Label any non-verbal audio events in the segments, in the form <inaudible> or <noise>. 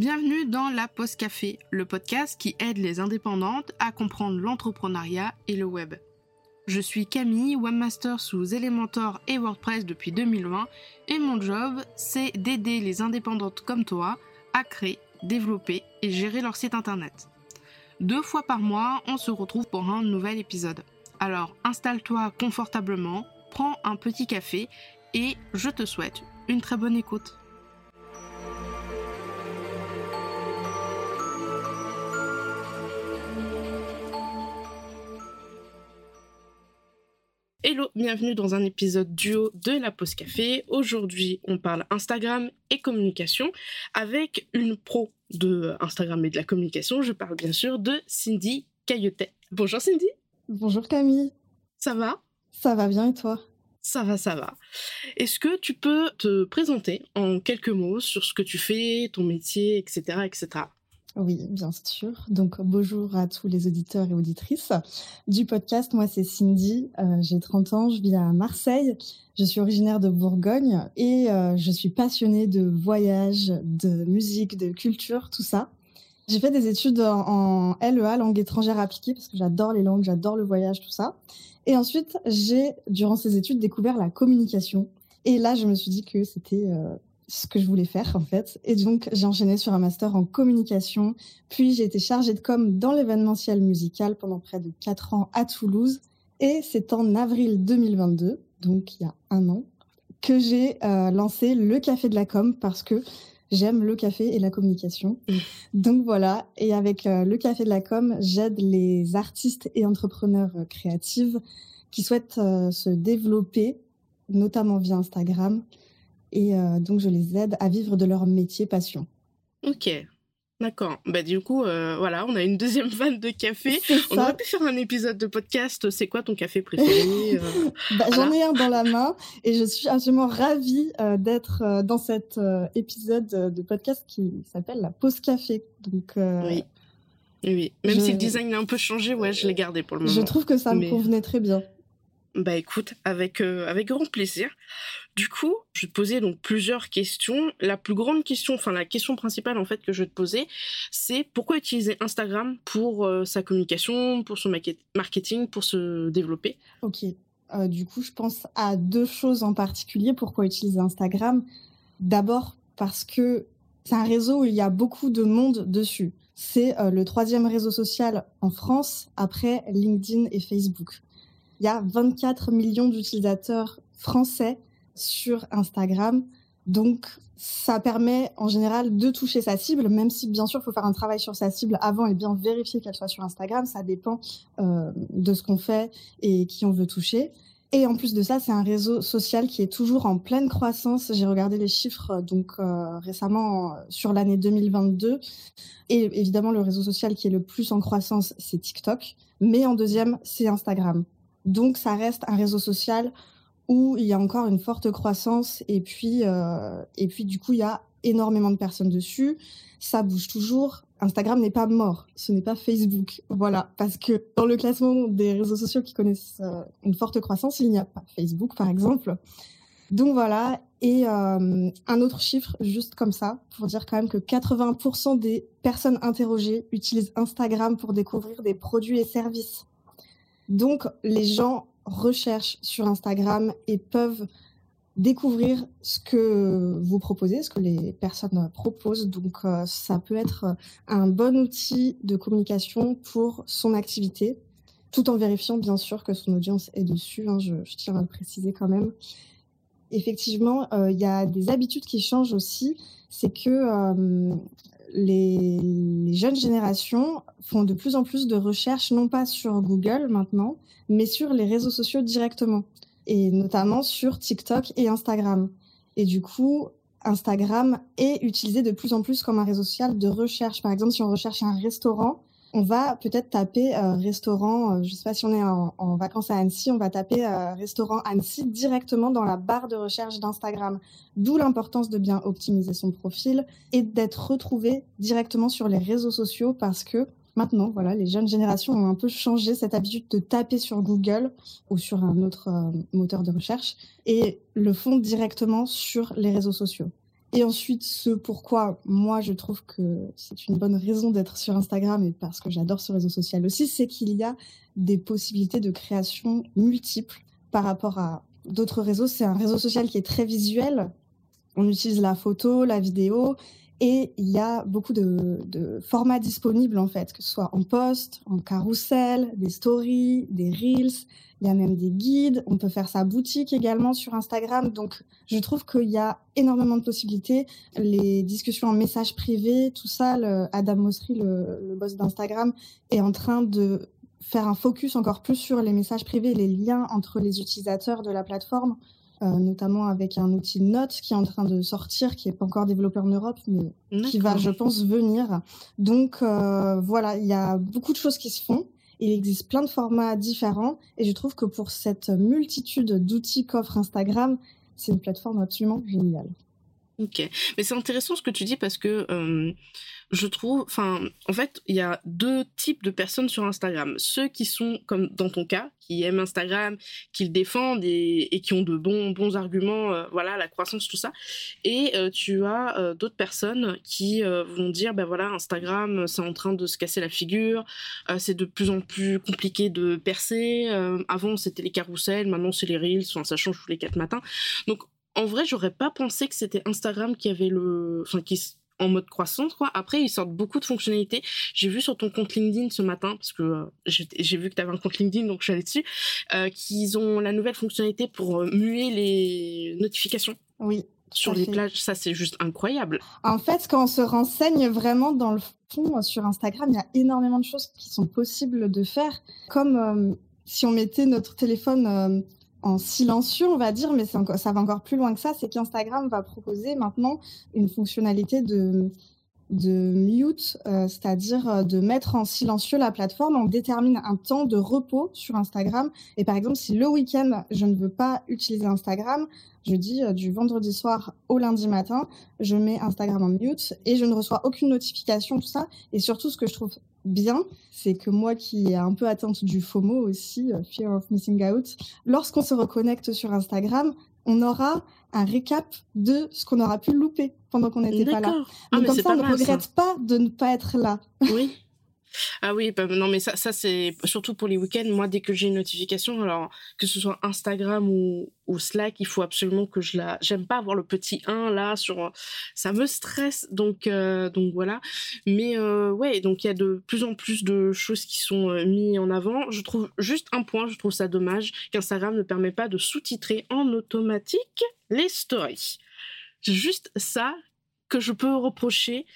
Bienvenue dans la Pause Café, le podcast qui aide les indépendantes à comprendre l'entrepreneuriat et le web. Je suis Camille, webmaster sous Elementor et WordPress depuis 2020 et mon job, c'est d'aider les indépendantes comme toi à créer, développer et gérer leur site internet. Deux fois par mois, on se retrouve pour un nouvel épisode. Alors installe-toi confortablement, prends un petit café et je te souhaite une très bonne écoute. Bienvenue dans un épisode duo de la Pause Café. Aujourd'hui, on parle Instagram et communication avec une pro de Instagram et de la communication. Je parle bien sûr de Cindy Caillotet. Bonjour Cindy. Bonjour Camille. Ça va? Ça va bien et toi? Ça va, ça va. Est-ce que tu peux te présenter en quelques mots sur ce que tu fais, ton métier, etc., etc. Oui, bien sûr. Donc, bonjour à tous les auditeurs et auditrices du podcast. Moi, c'est Cindy. Euh, j'ai 30 ans. Je vis à Marseille. Je suis originaire de Bourgogne et euh, je suis passionnée de voyage, de musique, de culture, tout ça. J'ai fait des études en, LEA, langue étrangère appliquée, parce que j'adore les langues, j'adore le voyage, tout ça. Et ensuite, j'ai, durant ces études, découvert la communication. Et là, je me suis dit que c'était euh, ce que je voulais faire en fait. Et donc j'ai enchaîné sur un master en communication. Puis j'ai été chargée de com dans l'événementiel musical pendant près de quatre ans à Toulouse. Et c'est en avril 2022, donc il y a un an, que j'ai euh, lancé le Café de la Com parce que j'aime le café et la communication. Mmh. Donc voilà, et avec euh, le Café de la Com, j'aide les artistes et entrepreneurs euh, créatifs qui souhaitent se développer, notamment via Instagram, et euh, donc, je les aide à vivre de leur métier passion. Ok, D'accord. Bah du coup, euh, voilà, on a une deuxième <laughs> vanne de café. On aurait pu faire un épisode de podcast. C'est quoi ton café préféré euh, <laughs> bah, J'en ai un dans la main et je suis absolument ravie d'être dans cet épisode de podcast qui s'appelle la pause café. Donc oui. Oui. Même si le design a un peu changé, ouais, je l'ai gardé pour le moment. Je trouve que ça me convenait très bien. Bah écoute, avec, avec grand plaisir. Du coup, je vais te posais donc plusieurs questions. La plus grande question, enfin la question principale en fait que je vais te poser, c'est pourquoi utiliser Instagram pour euh, sa communication, pour son marketing, pour se développer? Ok. Euh, du coup, je pense à deux choses en particulier. Pourquoi utiliser Instagram? D'abord parce que c'est un réseau où il y a beaucoup de monde dessus. C'est euh, le troisième réseau social en France après LinkedIn et Facebook. Il y a 24 millions d'utilisateurs français sur Instagram. Donc, ça permet en général de toucher sa cible, même si bien sûr, il faut faire un travail sur sa cible avant et bien vérifier qu'elle soit sur Instagram. Ça dépend euh, de ce qu'on fait et qui on veut toucher. Et en plus de ça, c'est un réseau social qui est toujours en pleine croissance. J'ai regardé les chiffres donc euh, récemment sur l'année 2022. Et évidemment, le réseau social qui est le plus en croissance, c'est TikTok. Mais en deuxième, c'est Instagram. Donc, ça reste un réseau social où il y a encore une forte croissance et puis euh, et puis du coup il y a énormément de personnes dessus. Ça bouge toujours. Instagram n'est pas mort, ce n'est pas Facebook. Voilà, parce que dans le classement des réseaux sociaux qui connaissent euh, une forte croissance, il n'y a pas Facebook par exemple. Donc voilà, et euh, un autre chiffre juste comme ça pour dire quand même que 80% des personnes interrogées utilisent Instagram pour découvrir des produits et services. Donc les gens recherchent sur Instagram et peuvent découvrir ce que vous proposez, ce que les personnes proposent. Donc, euh, ça peut être un bon outil de communication pour son activité, tout en vérifiant bien sûr que son audience est dessus. Hein, je, tiens à le préciser quand même. Effectivement, euh, il y a des habitudes qui changent aussi. C'est que euh, les, jeunes générations font de plus en plus de recherches, non pas sur Google maintenant, mais sur les réseaux sociaux directement, et notamment sur TikTok et Instagram. Et du coup, Instagram est utilisé de plus en plus comme un réseau social de recherche. Par exemple, si on recherche un restaurant, on va peut-être taper euh, restaurant, euh, je ne sais pas si on est en, vacances à Annecy, on va taper euh, restaurant Annecy directement dans la barre de recherche d'Instagram. D'où l'importance de bien optimiser son profil et d'être retrouvé directement sur les réseaux sociaux parce que maintenant, voilà, les jeunes générations ont un peu changé cette habitude de taper sur Google ou sur un autre moteur de recherche et le font directement sur les réseaux sociaux. Et ensuite, ce pourquoi moi je trouve que c'est une bonne raison d'être sur Instagram et parce que j'adore ce réseau social aussi, c'est qu'il y a des possibilités de création multiples par rapport à d'autres réseaux. C'est un réseau social qui est très visuel. On utilise la photo, la vidéo et il y a beaucoup de, formats disponibles en fait, que ce soit en post, en carrousel, des stories, des reels. Il y a même des guides. On peut faire sa boutique également sur Instagram. Donc, je trouve qu'il y a énormément de possibilités. Les discussions en message privé, tout ça, Adam Mosseri, le, le boss d'Instagram, est en train de faire un focus encore plus sur les messages privés, les liens entre les utilisateurs de la plateforme. Euh, notamment avec un outil Note qui est en train de sortir, qui n'est pas encore développé en Europe, mais qui va, je pense, venir. Donc euh, voilà, il y a beaucoup de choses qui se font. Il existe plein de formats différents et je trouve que pour cette multitude d'outils qu'offre Instagram, c'est une plateforme absolument géniale. Ok, mais c'est intéressant ce que tu dis parce que euh, je trouve, enfin, en fait, il y a deux types de personnes sur Instagram. Ceux qui sont, comme dans ton cas, qui aiment Instagram, qui le défendent et, qui ont de bons, bons arguments, euh, voilà, la croissance, tout ça. Et euh, tu as d'autres personnes qui vont dire, ben voilà, Instagram, c'est en train de se casser la figure, c'est de plus en plus compliqué de percer. avant, c'était les carousels, maintenant, c'est les reels, ça change tous les quatre matins. Donc, en vrai, j'aurais pas pensé que c'était Instagram qui avait le, enfin, qui en mode croissance quoi. Après ils sortent beaucoup de fonctionnalités. J'ai vu sur ton compte LinkedIn ce matin parce que euh, j'ai vu que tu avais un compte LinkedIn donc je suis allée dessus euh, qu'ils ont la nouvelle fonctionnalité pour euh, muer les notifications. Oui. Sur les plages, ça c'est juste incroyable. En fait, quand on se renseigne vraiment dans le fond sur Instagram, il y a énormément de choses qui sont possibles de faire, comme si on mettait notre téléphone en silencieux, on va dire, mais ça va encore plus loin que ça, c'est qu'Instagram va proposer maintenant une fonctionnalité de, mute, euh, c'est-à-dire euh, de mettre en silencieux la plateforme. On détermine un temps de repos sur Instagram. Et par exemple, si le week-end, je ne veux pas utiliser Instagram, je dis euh, du vendredi soir au lundi matin, je mets Instagram en mute et je ne reçois aucune notification, tout ça. Et surtout, ce que je trouve bien, c'est que moi qui ai un peu atteinte du FOMO aussi, Fear of Missing Out, lorsqu'on se reconnecte sur Instagram, on aura un récap de ce qu'on aura pu louper pendant qu'on n'était pas là. Ah, Donc comme ça, on ne regrette pas de ne pas être là. Oui. <laughs> Ah oui, bah, non, mais ça, ça c'est surtout pour les week-ends. Moi, dès que j'ai une notification, alors que ce soit Instagram ou, Slack, il faut absolument que je la. J'aime pas avoir le petit 1 là sur. Ça me stresse, donc, euh, donc voilà. Mais euh, ouais, donc il y a de plus en plus de choses qui sont euh, mises en avant. Je trouve juste un point, je trouve ça dommage qu'Instagram ne permet pas de sous-titrer en automatique les stories. C'est juste ça que je peux reprocher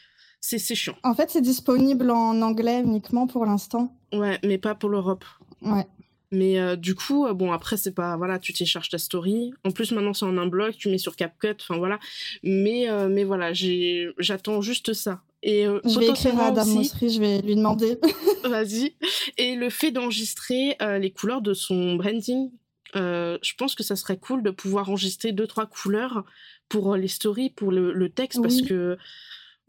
c'est chiant. En fait, c'est disponible en anglais uniquement pour l'instant. Ouais, mais pas pour l'Europe. Ouais. Mais euh, du coup, euh, bon, après, c'est pas. Voilà, tu télécharges ta story. En plus, maintenant, c'est en un bloc, tu mets sur CapCut, enfin voilà. Mais, euh, mais voilà, j'attends juste ça. Et, je vais écrire à Adam je vais lui demander. <laughs> Vas-y. Et le fait d'enregistrer les couleurs de son branding, je pense que ça serait cool de pouvoir enregistrer deux, trois couleurs pour les stories, pour le, texte, parce que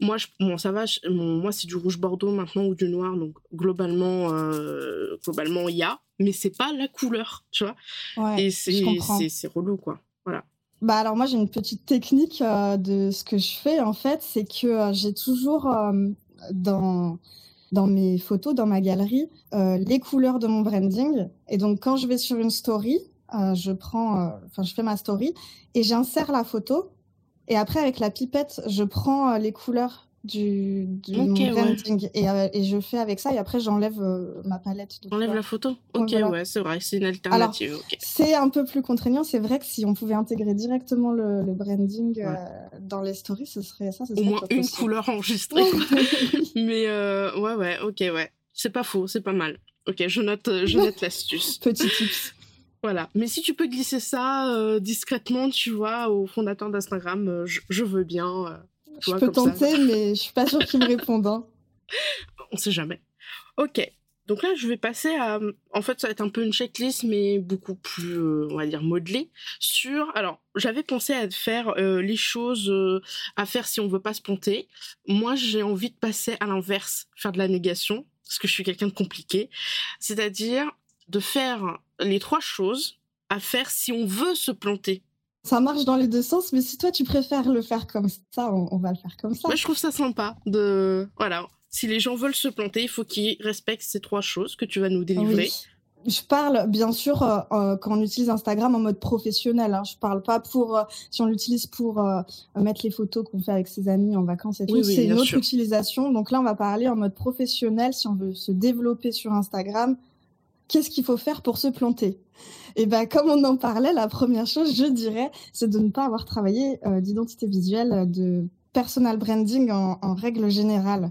moi, je, bon, ça va. moi, c'est du rouge bordeaux maintenant ou du noir. Donc, globalement, euh, globalement, il y a. Mais c'est pas la couleur, tu vois. Ouais, et c'est relou, quoi. Voilà. Bah alors moi j'ai une petite technique euh, de ce que je fais en fait, c'est que euh, j'ai toujours dans dans mes photos, dans ma galerie, les couleurs de mon branding. Et donc quand je vais sur une story, je prends, enfin je fais ma story et j'insère la photo et après, avec la pipette, je prends euh, les couleurs du, du mon branding et, euh, et, je fais avec ça. Et après, j'enlève euh, ma palette. Enlève la photo? Ok, ouais, c'est vrai, c'est une alternative. C'est un peu plus contraignant. C'est vrai que si on pouvait intégrer directement le, le branding dans les stories, ce serait ça. Au moins une couleur enregistrée. <laughs> Mais ouais, ouais, ok, ouais. C'est pas faux, c'est pas mal. Ok, je note, je <laughs> note l'astuce. Petit tips. Voilà. Mais si tu peux glisser ça euh, discrètement, tu vois, au fondateur d'Instagram, euh, je, veux bien. Euh, je peux tenter, <laughs> mais je suis pas sûre qu'il me réponde. Hein. On sait jamais. Ok. Donc là, je vais passer à. En fait, ça va être un peu une checklist, mais beaucoup plus, on va dire, modelée. Sur. Alors, j'avais pensé à faire les choses à faire si on veut pas se ponter. Moi, j'ai envie de passer à l'inverse, faire de la négation, parce que je suis quelqu'un de compliqué. C'est-à-dire de faire les trois choses à faire si on veut se planter. ça marche dans les deux sens, mais si toi tu préfères le faire comme ça, on, va le faire comme ça. Moi, je trouve ça sympa de. Voilà. Si les gens veulent se planter, il faut qu'ils respectent ces trois choses que tu vas nous délivrer. Je parle bien sûr euh, euh, quand on utilise Instagram en mode professionnel. Hein. Je parle pas pour euh, si on l'utilise pour mettre les photos qu'on fait avec ses amis en vacances et tout. c'est une autre utilisation. Donc là, on va parler en mode professionnel si on veut se développer sur Instagram. Qu'est-ce qu'il faut faire pour se planter? Et eh ben, comme on en parlait, la première chose, je dirais, c'est de ne pas avoir travaillé d'identité visuelle, de personal branding en, en règle générale.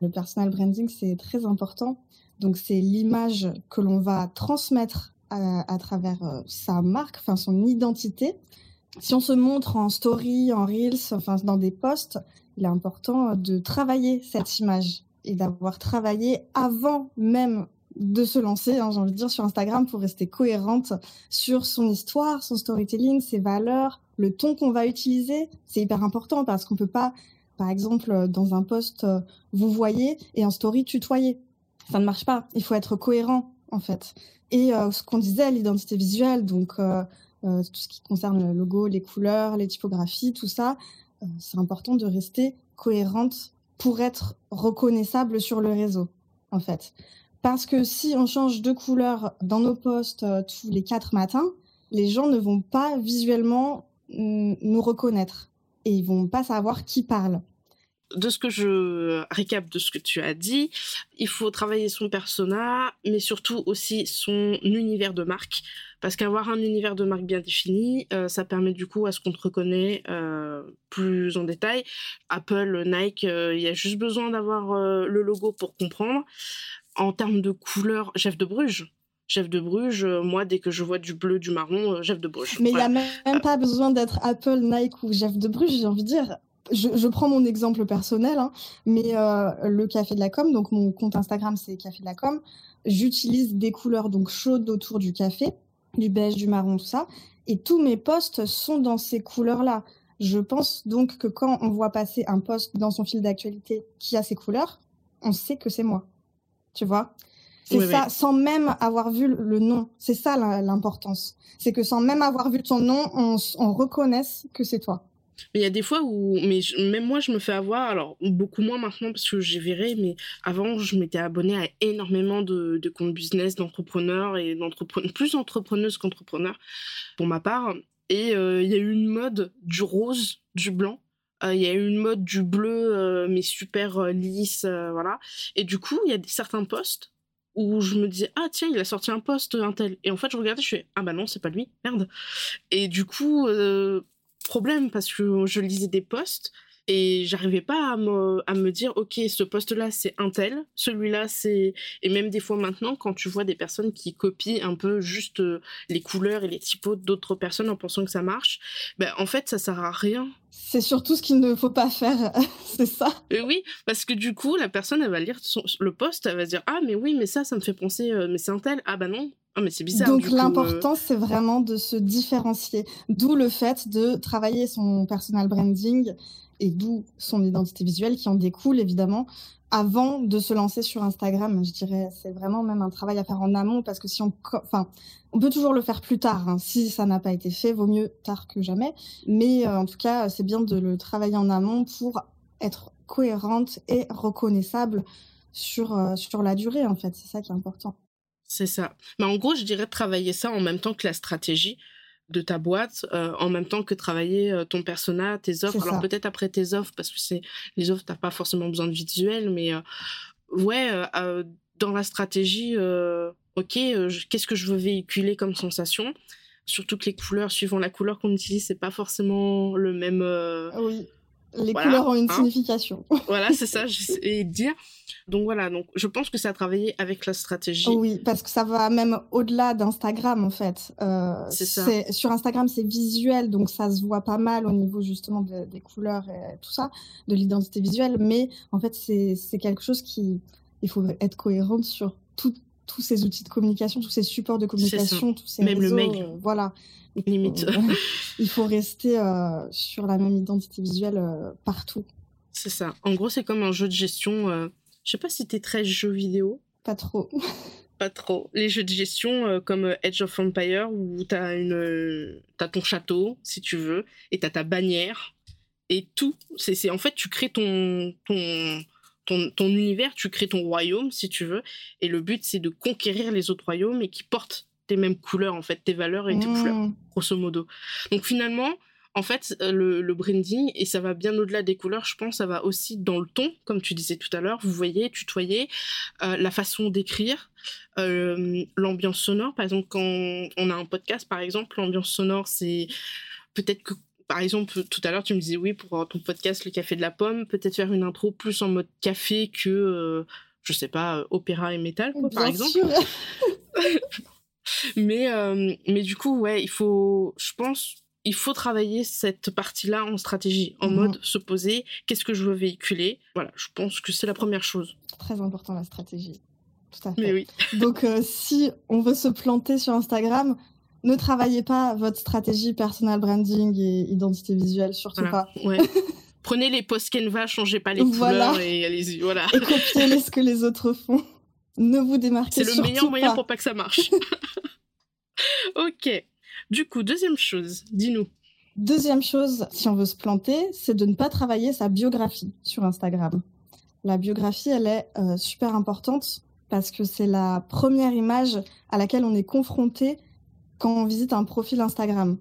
Le personal branding, c'est très important donc c'est l'image que l'on va transmettre à, travers euh, sa marque, enfin son identité. Si on se montre en story, en reels, enfin dans des posts, il est important de travailler cette image et d'avoir travaillé avant même de se lancer, hein, j'ai envie de dire, sur Instagram pour rester cohérente sur son histoire, son storytelling, ses valeurs, le ton qu'on va utiliser. C'est hyper important parce qu'on peut pas, par exemple, dans un post, euh, vous voyez et en story tutoyer ça ne marche pas. Il faut être cohérent, en fait. Et euh, ce qu'on disait, l'identité visuelle, donc euh, tout ce qui concerne le logo, les couleurs, les typographies, tout ça, c'est important de rester cohérente pour être reconnaissable sur le réseau, en fait. Parce que si on change de couleur dans nos posts tous les quatre matins, les gens ne vont pas visuellement mm, nous reconnaître et ils vont pas savoir qui parle de ce que je récap de ce que tu as dit, il faut travailler son persona, mais surtout aussi son univers de marque. Parce qu'avoir un univers de marque bien défini, euh, ça permet du coup à ce qu'on te reconnaît euh, plus en détail. Apple, Nike, euh, il y a juste besoin d'avoir le logo pour comprendre. En termes de couleur, Jeff de Bruges. Jeff de Bruges, moi, dès que je vois du bleu, du marron, Jeff de Bruges. Mais il n'y a même pas besoin d'être Apple, Nike ou Jeff de Bruges, j'ai envie de dire je, prends mon exemple personnel, hein, mais euh, le Café de la Com, donc mon compte Instagram c'est Café de la Com, j'utilise des couleurs donc chaudes autour du café, du beige, du marron, tout ça, et tous mes posts sont dans ces couleurs-là. Je pense donc que quand on voit passer un post dans son fil d'actualité qui a ces couleurs, on sait que c'est moi. Tu vois c'est ça, sans même avoir vu le nom. C'est ça l'importance. C'est que sans même avoir vu ton nom, on, on reconnaisse que c'est toi. Mais il y a des fois où, mais même moi, je me fais avoir, alors beaucoup moins maintenant parce que j'ai viré, mais avant, je m'étais abonnée à énormément de, de comptes business, d'entrepreneurs et d'entrepreneurs, plus entrepreneuses qu'entrepreneurs pour ma part. Et euh, il y a eu une mode du rose, du blanc. Euh, il y a eu une mode du bleu, euh, mais super lisse, voilà. Et du coup, il y a certains posts où je me disais ah tiens il a sorti un post un tel et en fait je regardais je fais ah bah non c'est pas lui merde et du coup problème parce que je lisais des posts et j'arrivais pas à me, à me dire ok ce poste là c'est un tel celui-là c'est et même des fois maintenant quand tu vois des personnes qui copient un peu juste euh, les couleurs et les typos d'autres personnes en pensant que ça marche ben en fait ça sert à rien c'est surtout ce qu'il ne faut pas faire <laughs> c'est ça et oui parce que du coup la personne elle va lire le poste elle va se dire ah mais oui mais ça ça me fait penser euh, mais c'est un tel ah bah non ah, mais c'est bizarre. Donc euh. l'important, c'est vraiment de se différencier. D'où le fait de travailler son personal branding et d'où son identité visuelle qui en découle évidemment avant de se lancer sur Instagram. Je dirais, c'est vraiment même un travail à faire en amont parce que si on, enfin, on peut toujours le faire plus tard. Hein. Si ça n'a pas été fait, vaut mieux tard que jamais. Mais euh, en tout cas, c'est bien de le travailler en amont pour être cohérente et reconnaissable sur euh, sur la durée. En fait, c'est ça qui est important. C'est ça. Mais en gros, je dirais travailler ça en même temps que la stratégie de ta boîte, euh, en même temps que travailler euh, ton persona, tes offres. Alors peut-être après tes offres, parce que c'est les offres, t'as pas forcément besoin de visuel, mais euh, ouais, dans la stratégie, ok, qu'est-ce que je veux véhiculer comme sensation? Surtout que les couleurs, suivant la couleur qu'on utilise, c'est pas forcément le même. Oui les couleurs ont une hein. signification. <laughs> voilà, c'est ça, j'essayais de dire. Donc voilà, donc je pense que ça a travaillé avec la stratégie. Oui, parce que ça va même au-delà d'Instagram en fait. Euh, c'est ça. Sur Instagram, c'est visuel, donc ça se voit pas mal au niveau justement des couleurs et tout ça, de l'identité visuelle. Mais en fait, c'est quelque chose qui, il faut être cohérent sur tous ces outils de communication, tous ces supports de communication, tous ces même le mail. Euh, voilà limite. Euh, <laughs> il faut rester euh, sur la même identité visuelle partout. C'est ça. En gros, c'est comme un jeu de gestion. Je sais pas si tu es très jeu vidéo. Pas trop. <laughs> pas trop. Les jeux de gestion euh, comme Edge of Empire où t'as une, as ton château si tu veux et t'as ta bannière et tout. C'est en fait tu crées ton ton ton, univers, tu crées ton royaume si tu veux et le but c'est de conquérir les autres royaumes et qui portent tes mêmes couleurs en fait, tes valeurs et tes couleurs mmh. grosso modo. Donc finalement en fait, euh, le, branding, et ça va bien au-delà des couleurs, je pense, ça va aussi dans le ton, comme tu disais tout à l'heure, vous voyez, tutoyer, euh, la façon d'écrire, euh, l'ambiance sonore. Par exemple, quand on a un podcast, par exemple, l'ambiance sonore, c'est peut-être que par exemple, tout à l'heure, tu me disais oui pour ton podcast Le Café de la Pomme, peut-être faire une intro plus en mode café que, je sais pas, opéra et métal, par exemple. <laughs> mais, mais du coup, ouais, il faut, je pense, il faut travailler cette partie-là en stratégie, en mhm. mode se poser, qu'est-ce que je veux véhiculer? Voilà, je pense que c'est la première chose. Très important la stratégie. Tout à fait. Mais oui. Donc euh, si on veut se planter sur Instagram, ne travaillez pas votre stratégie personal branding et identité visuelle, surtout pas. Ouais. <laughs> Prenez les posts Canva, changez pas les couleurs et allez-y, voilà. Et copiez ce que les autres font. Ne vous démarquez C'est le meilleur moyen pour pas que ça marche. <laughs> ok. Du coup, deuxième chose, dis-nous. Deuxième chose, si on veut se planter, c'est de ne pas travailler sa biographie sur Instagram. La biographie, elle est euh, super importante parce que c'est la première image à laquelle on est confronté quand on visite un profil Instagram.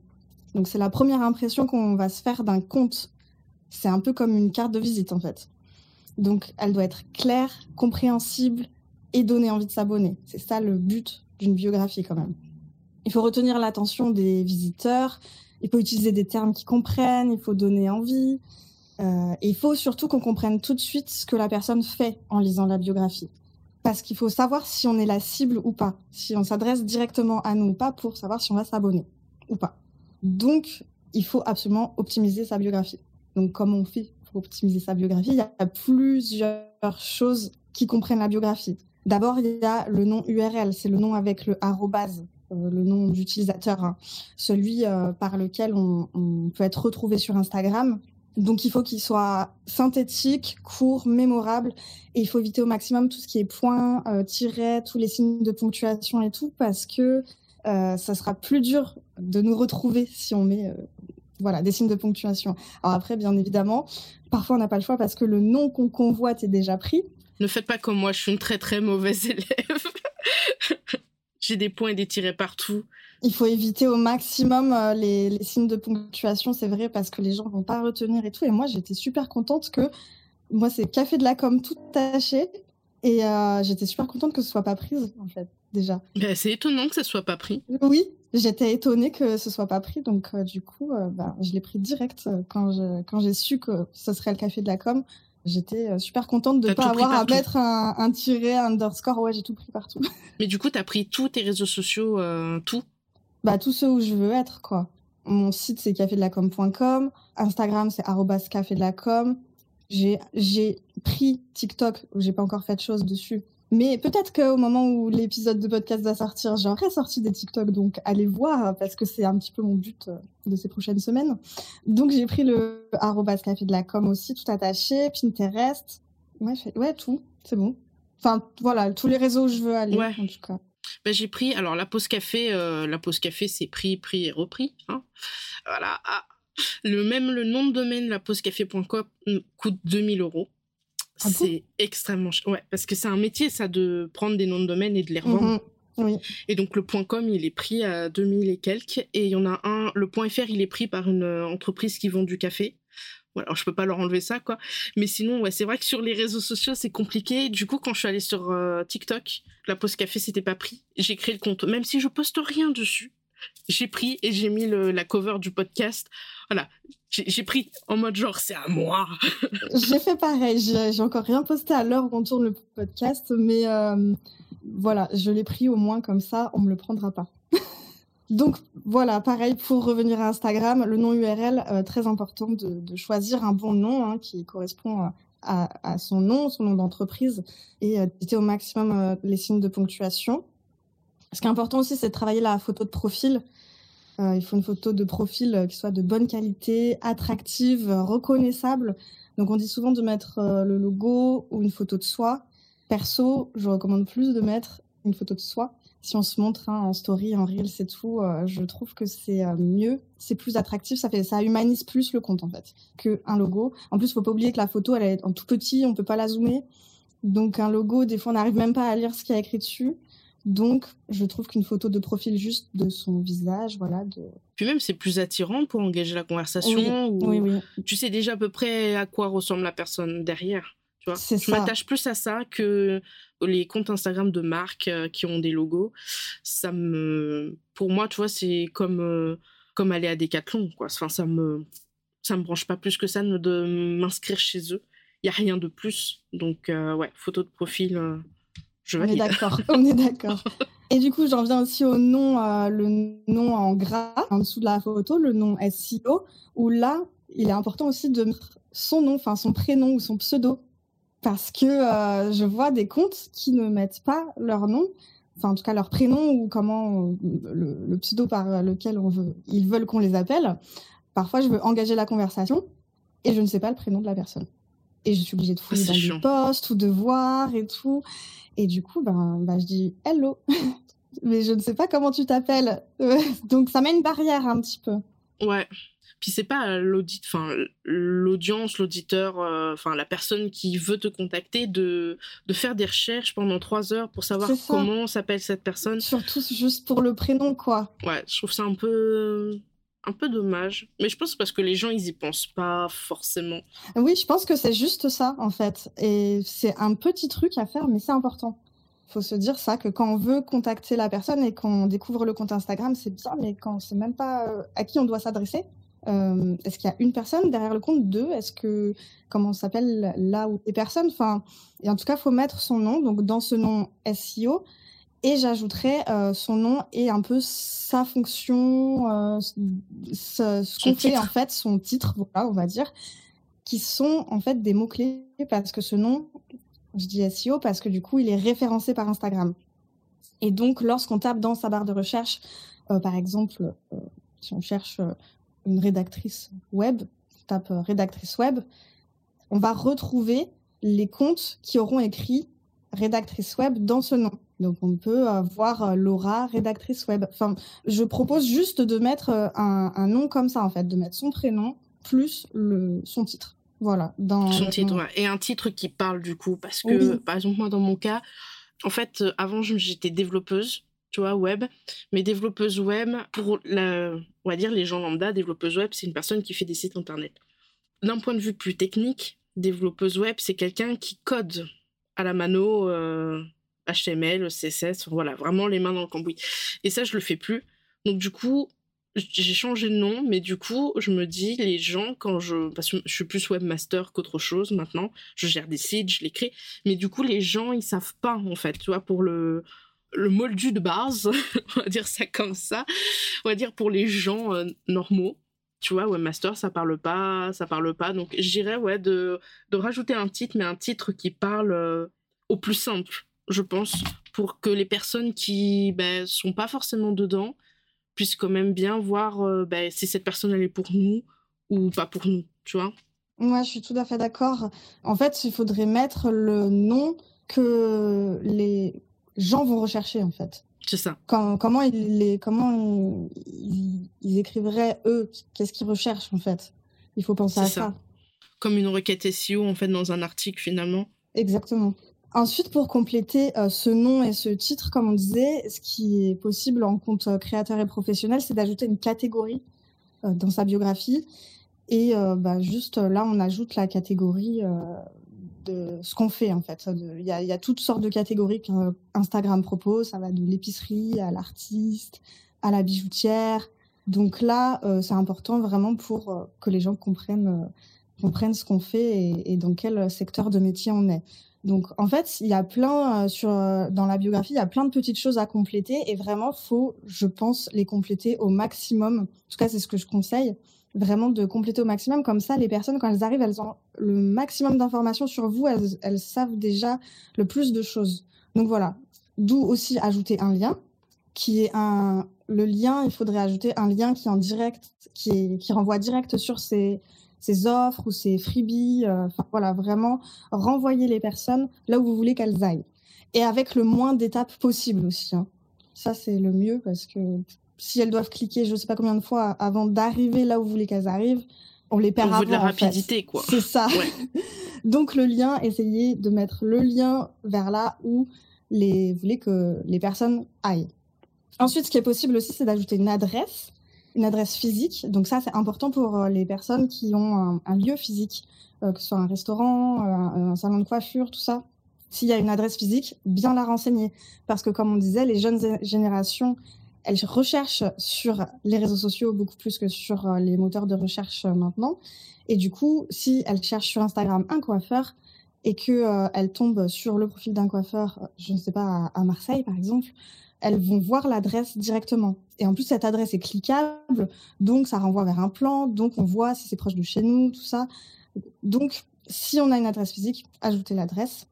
Donc c'est la première impression qu'on va se faire d'un compte. C'est un peu comme une carte de visite en fait. Donc elle doit être claire, compréhensible et donner envie de s'abonner. C'est ça le but d'une biographie quand même. Il faut retenir l'attention des visiteurs, il faut utiliser des termes qu'ils comprennent, il faut donner envie. Euh, et il faut surtout qu'on comprenne tout de suite ce que la personne fait en lisant la biographie. Parce qu'il faut savoir si on est la cible ou pas, si on s'adresse directement à nous ou pas pour savoir si on va s'abonner ou pas. Donc, il faut absolument optimiser sa biographie. Donc, comment on fait pour optimiser sa biographie Il y a plusieurs choses qui comprennent la biographie. D'abord, il y a le nom URL, c'est le nom avec le arrobase euh, le nom d'utilisateur, hein. celui euh, par lequel on, peut être retrouvé sur Instagram. Donc il faut qu'il soit synthétique, court, mémorable, et il faut éviter au maximum tout ce qui est point, euh, tiret, tous les signes de ponctuation et tout, parce que ça sera plus dur de nous retrouver si on met voilà des signes de ponctuation. Alors après, bien évidemment, parfois on n'a pas le choix parce que le nom qu'on convoite est déjà pris. Ne faites pas comme moi, je suis une très très mauvaise élève. <laughs> j'ai des points et des tirets partout. Il faut éviter au maximum euh, les, signes de ponctuation, c'est vrai, parce que les gens vont pas retenir et tout. Et moi, j'étais super contente que moi, c'est café de la com tout taché. Et euh, j'étais super contente que ce soit pas prise, en fait, déjà. Ben, c'est étonnant que ce soit pas pris. Oui, j'étais étonnée que ce soit pas pris. Donc, euh, du coup, ben, je l'ai pris direct quand, quand j'ai su que ce serait le café de la com. J'étais super contente de ne pas avoir à mettre un, un tiret, un underscore. Ouais, j'ai tout pris partout. Mais du coup, tu as pris tous tes réseaux sociaux, tout? Bah, tous ceux où je veux être, quoi. Mon site, c'est cafédelacom.com. Instagram, c'est cafédelacom. J'ai, j'ai pris TikTok, où j'ai pas encore fait de choses dessus. Mais peut-être qu'au moment où l'épisode de podcast va sortir, j'aurai sorti des TikTok, donc allez voir, parce que c'est un petit peu mon but euh, de ces prochaines semaines. Donc j'ai pris le arrobas café de la com aussi, tout attaché, Pinterest, ouais, ouais tout, c'est bon. Enfin voilà, tous les réseaux où je veux aller, en tout cas. Ben, j'ai pris, alors la pause café, euh, la pause café c'est pris, pris et repris. Hein. Voilà. Ah. Le même le nom de domaine, la café.com coûte 2000 euros. Ah c'est extrêmement cher. Ouais, parce que c'est un métier, ça, de prendre des noms de domaine et de les revendre. Mhm. Et donc, le .com, il est pris à 2000 et quelques. Et il y en a un, le .fr, il est pris par une euh, entreprise qui vend du café. Alors, je peux pas leur enlever ça, quoi. Mais sinon, ouais, c'est vrai que sur les réseaux sociaux, c'est compliqué. Du coup, quand je suis allée sur euh, TikTok, la pause café, c'était pas pris. J'ai créé le compte. Même si je poste rien dessus, j'ai pris et j'ai mis la cover du podcast. Voilà, j'ai pris en mode genre c'est à moi. <laughs> j'ai fait pareil. J'ai encore rien posté à l'heure où on tourne le podcast, mais euh, voilà, je l'ai pris au moins comme ça, on me le prendra pas. <laughs> Donc voilà, pareil pour revenir à Instagram, le nom URL euh, très important de, choisir un bon nom hein, qui correspond à, son nom, son nom d'entreprise, et euh, d'éviter au maximum les signes de ponctuation. Ce qui est important aussi, c'est de travailler la photo de profil. Euh, il faut une photo de profil euh, qui soit de bonne qualité, attractive, reconnaissable. Donc on dit souvent de mettre euh, le logo ou une photo de soi. Perso, je recommande plus de mettre une photo de soi. Si on se montre hein, en story, en reel, c'est tout, euh, je trouve que c'est euh, mieux, c'est plus attractif, ça fait, ça humanise plus le compte en fait que un logo. En plus, faut pas oublier que la photo, elle est en tout petit, on peut pas la zoomer. Donc un logo, des fois, on n'arrive même pas à lire ce qu'il y a écrit dessus. Donc, je trouve qu'une photo de profil juste de son visage, voilà. De... Puis même, c'est plus attirant pour engager la conversation. Oui, oui, Tu sais déjà à peu près à quoi ressemble la personne derrière. Tu vois je m'attache plus à ça que les comptes Instagram de marques euh, qui ont des logos. Ça me, pour moi, tu vois, c'est comme euh, comme aller à Decathlon, quoi. Enfin, ça me ça me branche pas plus que ça de m'inscrire chez eux. Il y a rien de plus. Donc, euh, ouais, photo de profil on est d'accord, <laughs> on est d'accord. Et du coup, j'en viens aussi au nom, euh, le nom en gras en dessous de la photo, le nom SEO, où là, il est important aussi de mettre son nom, enfin son prénom ou son pseudo, parce que euh, je vois des comptes qui ne mettent pas leur nom, enfin en tout cas leur prénom ou comment le, pseudo par lequel on veut, ils veulent qu'on les appelle. Parfois, je veux engager la conversation et je ne sais pas le prénom de la personne. Et je suis obligée de fouiller dans des posts ou de voir et tout. Et du coup, ben, ben je dis hello, <laughs> mais je ne sais pas comment tu t'appelles. Donc ça met une barrière un petit peu. Ouais. Puis c'est pas l'audit, enfin l'audience, l'auditeur, euh, enfin la personne qui veut te contacter de, de faire des recherches pendant trois heures pour savoir comment s'appelle cette personne. Surtout juste pour le prénom, quoi. Ouais, je trouve ça un peu un peu dommage. Mais je pense parce que les gens, ils y pensent pas forcément. Oui, je pense que c'est juste ça, en fait. Et c'est un petit truc à faire, mais c'est important. Il faut se dire ça, que quand on veut contacter la personne et qu'on découvre le compte Instagram, c'est bien, mais quand on sait même pas euh, à qui on doit s'adresser, euh, est-ce qu'il y a une personne derrière le compte Deux? Est-ce que comment s'appelle là où les personnes Enfin, et en tout cas, faut mettre son nom. Donc dans ce nom SEO, et j'ajouterais euh, son nom et un peu sa fonction, euh, ce, qu'on fait en fait, son titre, voilà, on va dire, qui sont en fait des mots-clés parce que ce nom, je dis SEO parce que du coup, il est référencé par Instagram. Et donc, lorsqu'on tape dans sa barre de recherche, euh, par exemple, si on cherche une rédactrice web, on tape rédactrice web, on va retrouver les comptes qui auront écrit rédactrice web dans ce nom. Donc on peut voir euh, Laura, rédactrice web. Enfin, je propose juste de mettre euh, un, nom comme ça en fait, de mettre son prénom plus le son titre. Voilà. Dans son titre, Et un titre qui parle du coup, parce que par exemple moi dans mon cas, en fait euh, avant j'étais développeuse, tu web, mais développeuse web pour la, on va dire les gens lambda, développeuse web, c'est une personne qui fait des sites internet. D'un point de vue plus technique, développeuse web, c'est quelqu'un qui code à la mano. HTML, CSS, voilà, vraiment les mains dans le cambouis. Et ça, je le fais plus. Donc du coup, j'ai changé de nom, mais du coup, je me dis, les gens, quand je... Parce que je suis plus webmaster qu'autre chose maintenant, je gère des sites, je les crée, mais du coup, les gens, ils savent pas, en fait, tu vois, pour le le moldu de base, <laughs> on va dire ça comme ça, on va dire pour les gens euh, normaux, tu vois, webmaster, ça parle pas, ça parle pas, donc j'irais, ouais, de, de rajouter un titre, mais un titre qui parle euh, au plus simple, je pense, pour que les personnes qui ben, sont pas forcément dedans puissent quand même bien voir euh, ben, si cette personne elle est pour nous ou pas pour nous, tu vois. Moi, je suis tout à fait d'accord. En fait, il faudrait mettre le nom que les gens vont rechercher, en fait. C'est ça. comment ils, les, comment ils, écriveraient, eux, qu'est-ce qu'ils recherchent, en fait? Il faut penser à ça. ça. Comme une requête SEO, en fait, dans un article, finalement. Exactement. Ensuite, pour compléter euh, ce nom et ce titre, comme on disait, ce qui est possible en compte euh, créateur et professionnel, c'est d'ajouter une catégorie euh, dans sa biographie. Et bah, juste là, on ajoute la catégorie de ce qu'on fait en fait. Il y a, toutes sortes de catégories qu'Instagram propose. Ça va de l'épicerie à l'artiste, à la bijoutière. Donc là, c'est important vraiment pour que les gens comprennent comprennent ce qu'on fait et, et, dans quel secteur de métier on est. Donc en fait, il y a plein euh, sur euh, dans la biographie, il y a plein de petites choses à compléter et vraiment faut, je pense, les compléter au maximum. En tout cas, c'est ce que je conseille, vraiment de compléter au maximum. Comme ça, les personnes quand elles arrivent, elles ont le maximum d'informations sur vous, elles, savent déjà le plus de choses. Donc voilà. D'où aussi ajouter un lien qui est un le lien. Il faudrait ajouter un lien qui en direct, qui qui renvoie direct sur ces ces offres ou ces freebies. Euh, voilà, vraiment renvoyer les personnes là où vous voulez qu'elles aillent. et avec le moins d'étapes possible aussi. Hein. Ça, c'est le mieux parce que si elles doivent cliquer je ne sais pas combien de fois avant d'arriver là où vous voulez qu'elles arrivent, on les perd on avant. de la rapidité, quoi. C'est ça. <laughs> Donc le lien, essayez de mettre le lien vers là où les, vous voulez que les personnes aillent. Ensuite, ce qui est possible aussi, c'est d'ajouter une adresse, une adresse physique. Donc ça, c'est important pour euh, les personnes qui ont un, lieu physique, euh, que ce soit un restaurant, euh, un, salon de coiffure, tout ça. S'il y a une adresse physique, bien la renseigner. Parce que comme on disait, les jeunes générations, elles recherchent sur les réseaux sociaux beaucoup plus que sur les moteurs de recherche maintenant. Et du coup, si elles cherchent sur Instagram un coiffeur, et qu'elles euh, tombent sur le profil d'un coiffeur, euh, je ne sais pas, à, Marseille par exemple, elles vont voir l'adresse directement. Et en plus, cette adresse est cliquable, donc ça renvoie vers un plan, donc on voit si c'est proche de chez nous, tout ça. Donc, si on a une adresse physique, ajoutez l'adresse.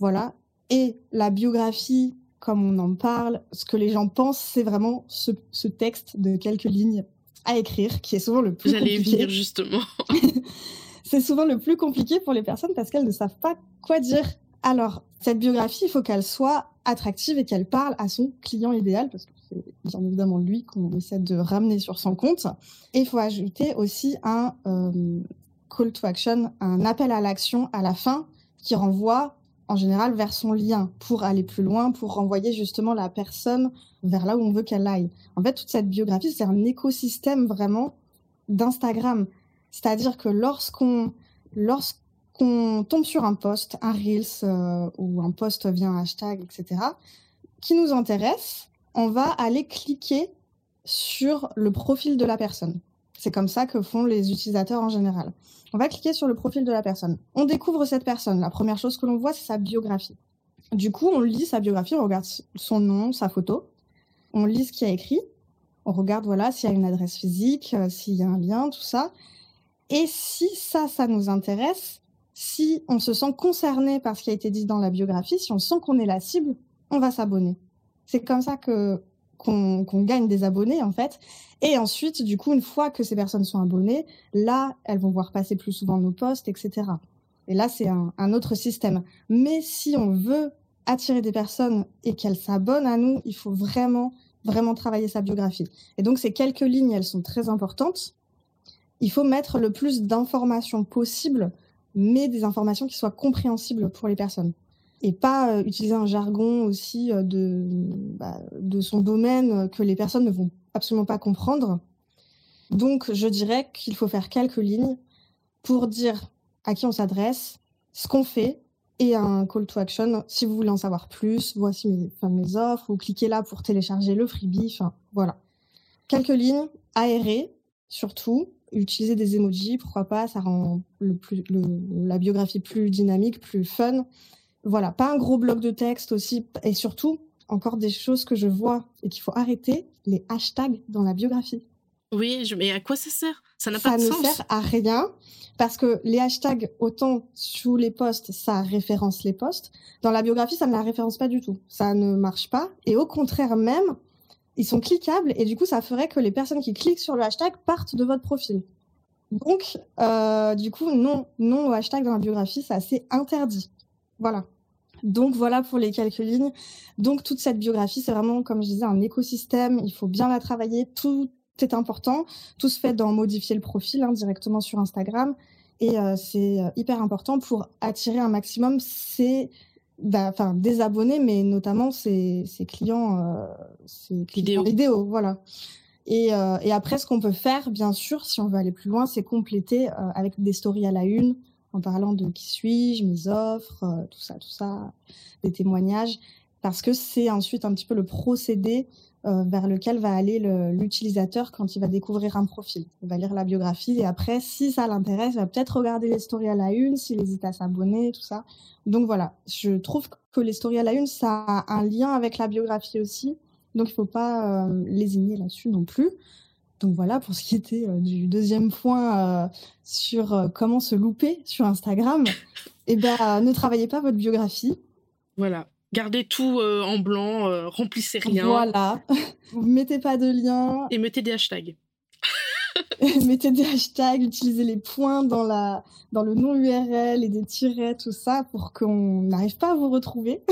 Voilà. Et la biographie, comme on en parle, ce que les gens pensent, c'est vraiment ce, ce, texte de quelques lignes à écrire, qui est souvent le plus J'allais venir justement. <laughs> c'est souvent le plus compliqué pour les personnes parce qu'elles ne savent pas quoi dire. Alors, cette biographie, il faut qu'elle soit attractive et qu'elle parle à son client idéal, parce que c'est bien évidemment lui qu'on essaie de ramener sur son compte. Et il faut ajouter aussi un euh, call to action, un appel à l'action à la fin qui renvoie en général vers son lien pour aller plus loin, pour renvoyer justement la personne vers là où on veut qu'elle aille. En fait, toute cette biographie, c'est un écosystème vraiment d'Instagram. C'est-à-dire que lorsqu'on lorsqu'on tombe sur un post, un reels euh, ou un post via un hashtag, etc., qui nous intéresse, on va aller cliquer sur le profil de la personne. C'est comme ça que font les utilisateurs en général. On va cliquer sur le profil de la personne. On découvre cette personne. La première chose que l'on voit, c'est sa biographie. Du coup, on lit sa biographie, on regarde son nom, sa photo, on lit ce qu'il a écrit, on regarde voilà s'il y a une adresse physique, euh, s'il y a un lien, tout ça. Et si ça, ça nous intéresse, si on se sent concerné par ce qui a été dit dans la biographie, si on sent qu'on est la cible, on va s'abonner. C'est comme ça que qu'on gagne des abonnés en fait. Et ensuite, du coup, une fois que ces personnes sont abonnées, là, elles vont voir passer plus souvent nos posts, etc. Et là, c'est un, un, autre système. Mais si on veut attirer des personnes et qu'elles s'abonnent à nous, il faut vraiment, vraiment travailler sa biographie. Et donc, ces quelques lignes, elles sont très importantes il faut mettre le plus d'informations possible, mais des informations qui soient compréhensibles pour les personnes. Et pas euh, utiliser un jargon aussi euh, de, bah, de son domaine que les personnes ne vont absolument pas comprendre. Donc, je dirais qu'il faut faire quelques lignes pour dire à qui on s'adresse, ce qu'on fait et un call to action. Si vous voulez en savoir plus, voici mes, offres ou cliquez là pour télécharger le freebie. Enfin, voilà. Quelques lignes aérées, surtout, utiliser des emojis, pourquoi pas, ça rend la biographie plus dynamique, plus fun. Voilà, pas un gros bloc de texte aussi, et surtout, encore des choses que je vois et qu'il faut arrêter, les hashtags dans la biographie. Oui, mais à quoi ça sert? Ça n'a pas de sens. Ça ne sert à rien parce que les hashtags, autant sous les posts, ça référence les posts. Dans la biographie, ça ne la référence pas du tout. Ça ne marche pas. Et au contraire même, ils sont cliquables et du coup, ça ferait que les personnes qui cliquent sur le hashtag partent de votre profil. Donc, euh, du coup, non, non au hashtag dans la biographie, c'est assez interdit. Voilà. Donc voilà pour les quelques lignes. Donc toute cette biographie, c'est vraiment, comme je disais, un écosystème. Il faut bien la travailler. Tout est important. Tout se fait dans modifier le profil hein, directement sur Instagram. Et euh, c'est euh, hyper important pour attirer un maximum. C'est bah, enfin des abonnés, mais notamment ses, clients, euh, ses clients vidéo. voilà. Et, euh, et, après, ce qu'on peut faire, bien sûr, si on veut aller plus loin, c'est compléter avec des stories à la une, en parlant de qui suis-je, mes offres, euh, tout ça, tout ça, des témoignages, parce que c'est ensuite un petit peu le procédé euh, vers lequel va aller l'utilisateur quand il va découvrir un profil. Il va lire la biographie et après, si ça l'intéresse, il va peut-être regarder les stories à la une, s'il hésite à s'abonner, tout ça. Donc voilà, je trouve que les stories à la une, ça a un lien avec la biographie aussi. Donc il faut pas euh, lésigner là-dessus non plus. Donc voilà pour ce qui était euh, du deuxième point euh, sur comment se louper sur Instagram. Eh ben, ne travaillez pas votre biographie. Voilà. Gardez tout euh, en blanc, euh, remplissez rien. Voilà. <laughs> mettez pas de lien. Et mettez des hashtags. <laughs> mettez des hashtags, utilisez les points dans, la, dans le nom URL et des tirets, tout ça, pour qu'on n'arrive pas à vous retrouver.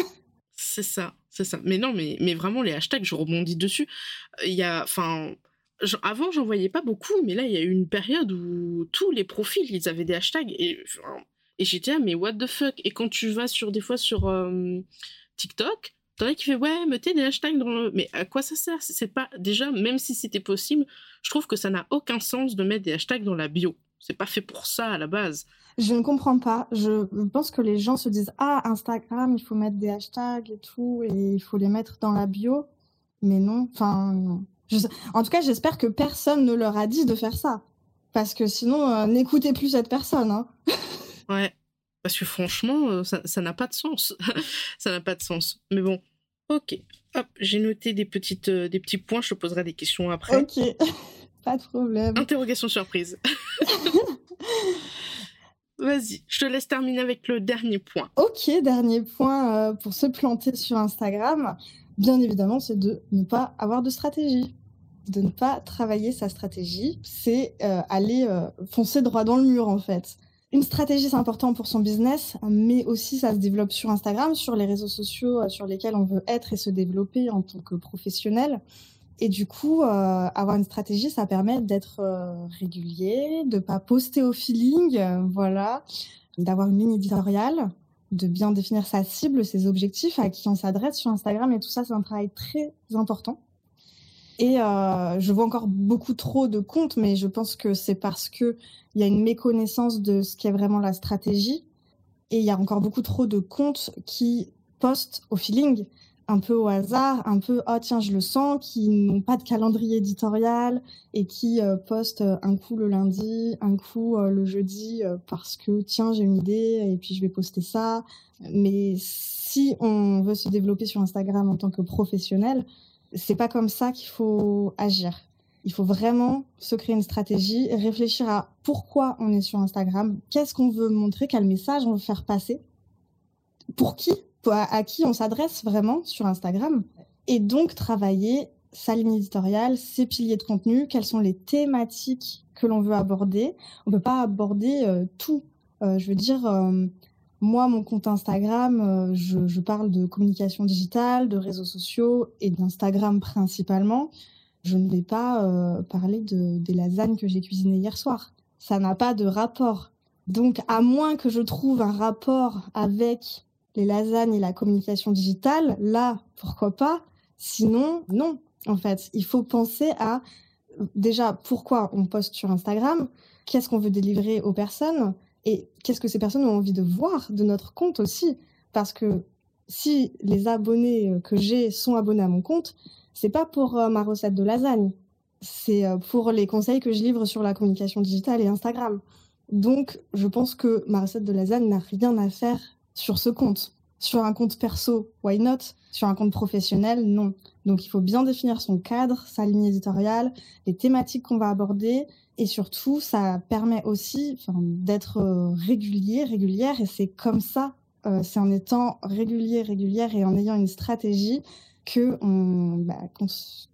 C'est ça, c'est ça. Mais non, mais, mais vraiment, les hashtags, je rebondis dessus. Il y a, enfin, avant, j'en voyais pas beaucoup, mais là, il y a eu une période où tous les profils, ils avaient des hashtags. Et, et j'étais, ah, mais what the fuck? Et quand tu vas sur, des fois, sur euh, TikTok, t'en as qui fait, ouais, mettez des hashtags dans le... Mais à quoi ça sert? C'est pas... Déjà, même si c'était possible, je trouve que ça n'a aucun sens de mettre des hashtags dans la bio. C'est pas fait pour ça, à la base. Je ne comprends pas. Je pense que les gens se disent, ah, Instagram, il faut mettre des hashtags et tout, et il faut les mettre dans la bio. Mais non, enfin... En tout cas, j'espère que personne ne leur a dit de faire ça. Parce que sinon, euh, n'écoutez plus cette personne. Hein. <laughs> ouais. Parce que franchement, euh, ça n'a pas de sens. <laughs> ça n'a pas de sens. Mais bon, ok. Hop, j'ai noté des, petites, euh, des petits points. Je te poserai des questions après. Ok. <laughs> pas de problème. Interrogation surprise. Vas-y, je te laisse terminer avec le dernier point. Ok, dernier point pour se planter sur Instagram bien évidemment, c'est de ne pas avoir de stratégie, de ne pas travailler sa stratégie, c'est euh, aller euh, foncer droit dans le mur en fait. Une stratégie, c'est important pour son business, mais aussi ça se développe sur Instagram, sur les réseaux sociaux euh, sur lesquels on veut être et se développer en tant que professionnel. Et du coup, avoir une stratégie, ça permet d'être régulier, de pas poster au feeling, voilà, d'avoir une ligne éditoriale, de bien définir sa cible, ses objectifs, à qui on s'adresse sur Instagram et tout ça, c'est un travail très important. Et euh, je vois encore beaucoup trop de comptes, mais je pense que c'est parce que il y a une méconnaissance de ce qu'est vraiment la stratégie, et il y a encore beaucoup trop de comptes qui postent au feeling, un peu au hasard, un peu oh tiens je le sens, qui n'ont pas de calendrier éditorial et qui euh, postent un coup le lundi, un coup euh, le jeudi euh, parce que tiens j'ai une idée et puis je vais poster ça. Mais si on veut se développer sur Instagram en tant que professionnel, c'est pas comme ça qu'il faut agir. Il faut vraiment se créer une stratégie, réfléchir à pourquoi on est sur Instagram, qu'est-ce qu'on veut montrer, quel message on veut faire passer, pour qui à, qui on s'adresse vraiment sur Instagram. Et donc travailler sa ligne éditoriale, ses piliers de contenu, quelles sont les thématiques que l'on veut aborder. On ne peut pas aborder euh, tout. Euh, je veux dire, euh, moi, mon compte Instagram, je, parle de communication digitale, de réseaux sociaux et d'Instagram principalement. Je ne vais pas parler de, des lasagnes que j'ai cuisinées hier soir. Ça n'a pas de rapport. Donc, à moins que je trouve un rapport avec les lasagnes et la communication digitale, là, pourquoi pas? Sinon, non. En fait, il faut penser à déjà pourquoi on poste sur Instagram, qu'est-ce qu'on veut délivrer aux personnes et qu'est-ce que ces personnes ont envie de voir de notre compte aussi. Parce que si les abonnés que j'ai sont abonnés à mon compte, c'est pas pour euh, ma recette de lasagne, c'est euh, pour les conseils que je livre sur la communication digitale et Instagram. Donc, je pense que ma recette de lasagne n'a rien à faire sur ce compte. Sur un compte perso, why not? Sur un compte professionnel, non. Donc il faut bien définir son cadre, sa ligne éditoriale, les thématiques qu'on va aborder et surtout ça permet aussi d'être euh, régulier, régulière et c'est comme ça, euh, c'est en étant régulier, régulière et en ayant une stratégie que bah,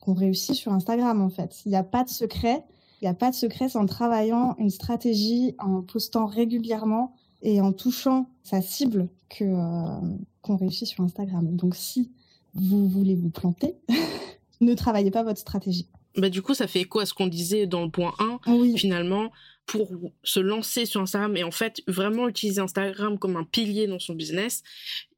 qu'on réussit sur Instagram en fait. Il n'y a pas de secret. Il n'y a pas de secret, c'est en travaillant une stratégie, en postant régulièrement, et en touchant sa cible que euh, qu'on réussit sur Instagram. Donc si vous voulez vous planter, <laughs> ne travaillez pas votre stratégie. Bah du coup, ça fait écho à ce qu'on disait dans le point 1. Finalement, pour se lancer sur Instagram et en fait vraiment utiliser Instagram comme un pilier dans son business,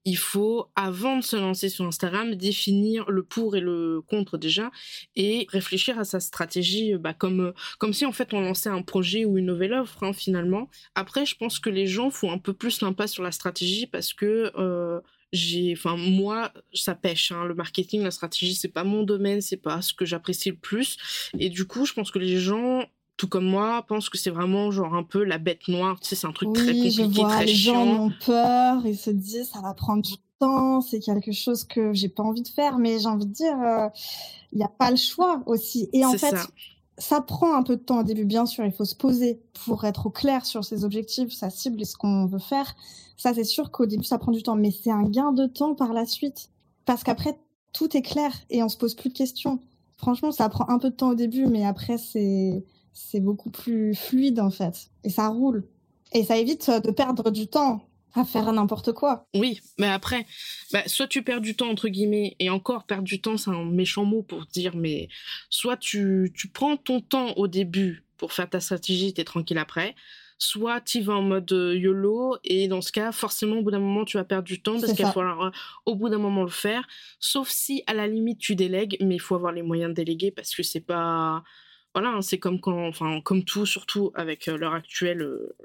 il faut, avant de se lancer sur Instagram, définir le pour et le contre déjà et réfléchir à sa stratégie, bah, comme, comme si en fait on lançait un projet ou une nouvelle offre hein, finalement. Après, je pense que les gens font un peu plus l'impasse sur la stratégie parce que euh, j'ai, enfin moi, ça pêche. Hein, le marketing, la stratégie, c'est pas mon domaine, c'est pas ce que j'apprécie le plus. Et du coup, je pense que les gens tout comme moi, pense que c'est vraiment genre un peu la bête noire. Tu sais, c'est un truc très compliqué, je vois, très les gens ont peur, ils se disent ça va prendre du temps, c'est quelque chose que j'ai pas envie de faire, mais j'ai envie de dire, euh, il n'y a pas le choix aussi. Et en fait, ça. prend un peu de temps au début, bien sûr, il faut se poser pour être au clair sur ses objectifs, sa cible et ce qu'on veut faire. Ça, c'est sûr qu'au début, ça prend du temps, mais c'est un gain de temps par la suite. Parce qu'après, tout est clair et on se pose plus de questions. Franchement, ça prend un peu de temps au début, mais après, c'est c'est beaucoup plus fluide en fait. Et ça roule. Et ça évite de perdre du temps à faire n'importe quoi. Oui, mais après, bah, soit tu perds du temps, entre guillemets, et encore perdre du temps, c'est un méchant mot pour dire, mais soit tu, tu prends ton temps au début pour faire ta stratégie, t'es tranquille après, soit tu vas en mode euh, YOLO, et dans ce cas, forcément, au bout d'un moment, tu vas perdre du temps parce qu'il va falloir, euh, au bout d'un moment, le faire, sauf si, à la limite, tu délègues, mais il faut avoir les moyens de déléguer parce que c'est pas voilà, hein, c'est comme quand, enfin, comme tout, surtout avec euh, l'heure actuelle, euh,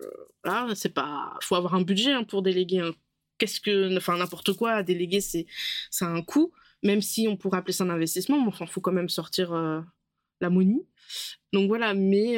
là, c'est pas, faut avoir un budget hein, pour déléguer. Qu'est-ce que, enfin, n'importe quoi à déléguer, c'est, c'est un coût, même si on pourrait appeler ça un investissement, mais enfin, faut quand même sortir euh, la monnaie. Donc voilà, mais,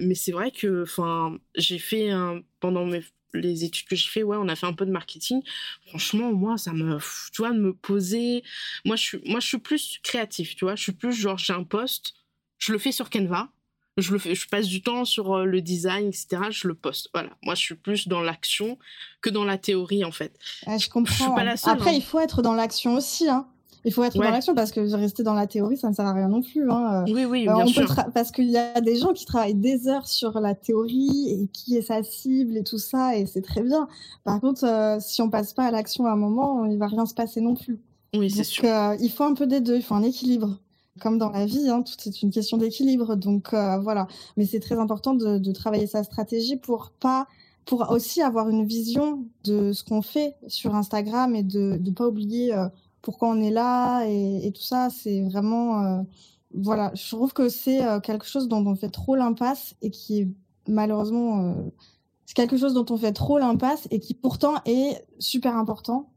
mais c'est vrai que, enfin, j'ai fait pendant mes, les études que j'ai fait, ouais, on a fait un peu de marketing. Franchement, moi, ça me, tu vois, me poser. Je moi, je suis plus créatif, tu vois. Je suis plus genre, j'ai un poste je le fais sur Canva. Je, le fais, je passe du temps sur euh, le design, etc. Je le poste. Voilà. Moi, je suis plus dans l'action que dans la théorie, en fait. je comprends. pas la seule, Après, hein. il faut être dans l'action aussi. Hein. Il faut être dans l'action parce que rester dans la théorie, ça ne sert à rien non plus. Hein. Oui, oui, euh, bien sûr. Parce qu'il y a des gens qui travaillent des heures sur la théorie et qui est sa cible et tout ça, et c'est très bien. Par contre, euh, si on passe pas à l'action à un moment, il va rien se passer non plus. Oui, c'est sûr. il faut un peu des deux, il faut un équilibre comme dans la vie, hein, tout est une question d'équilibre. Donc euh, voilà, mais c'est très important de, travailler sa stratégie pour pas, pour aussi avoir une vision de ce qu'on fait sur Instagram et de ne pas oublier euh, pourquoi on est là et, tout ça. C'est vraiment, euh, voilà, je trouve que c'est quelque chose dont on fait trop l'impasse et qui est malheureusement, c'est quelque chose dont on fait trop l'impasse et qui pourtant est super important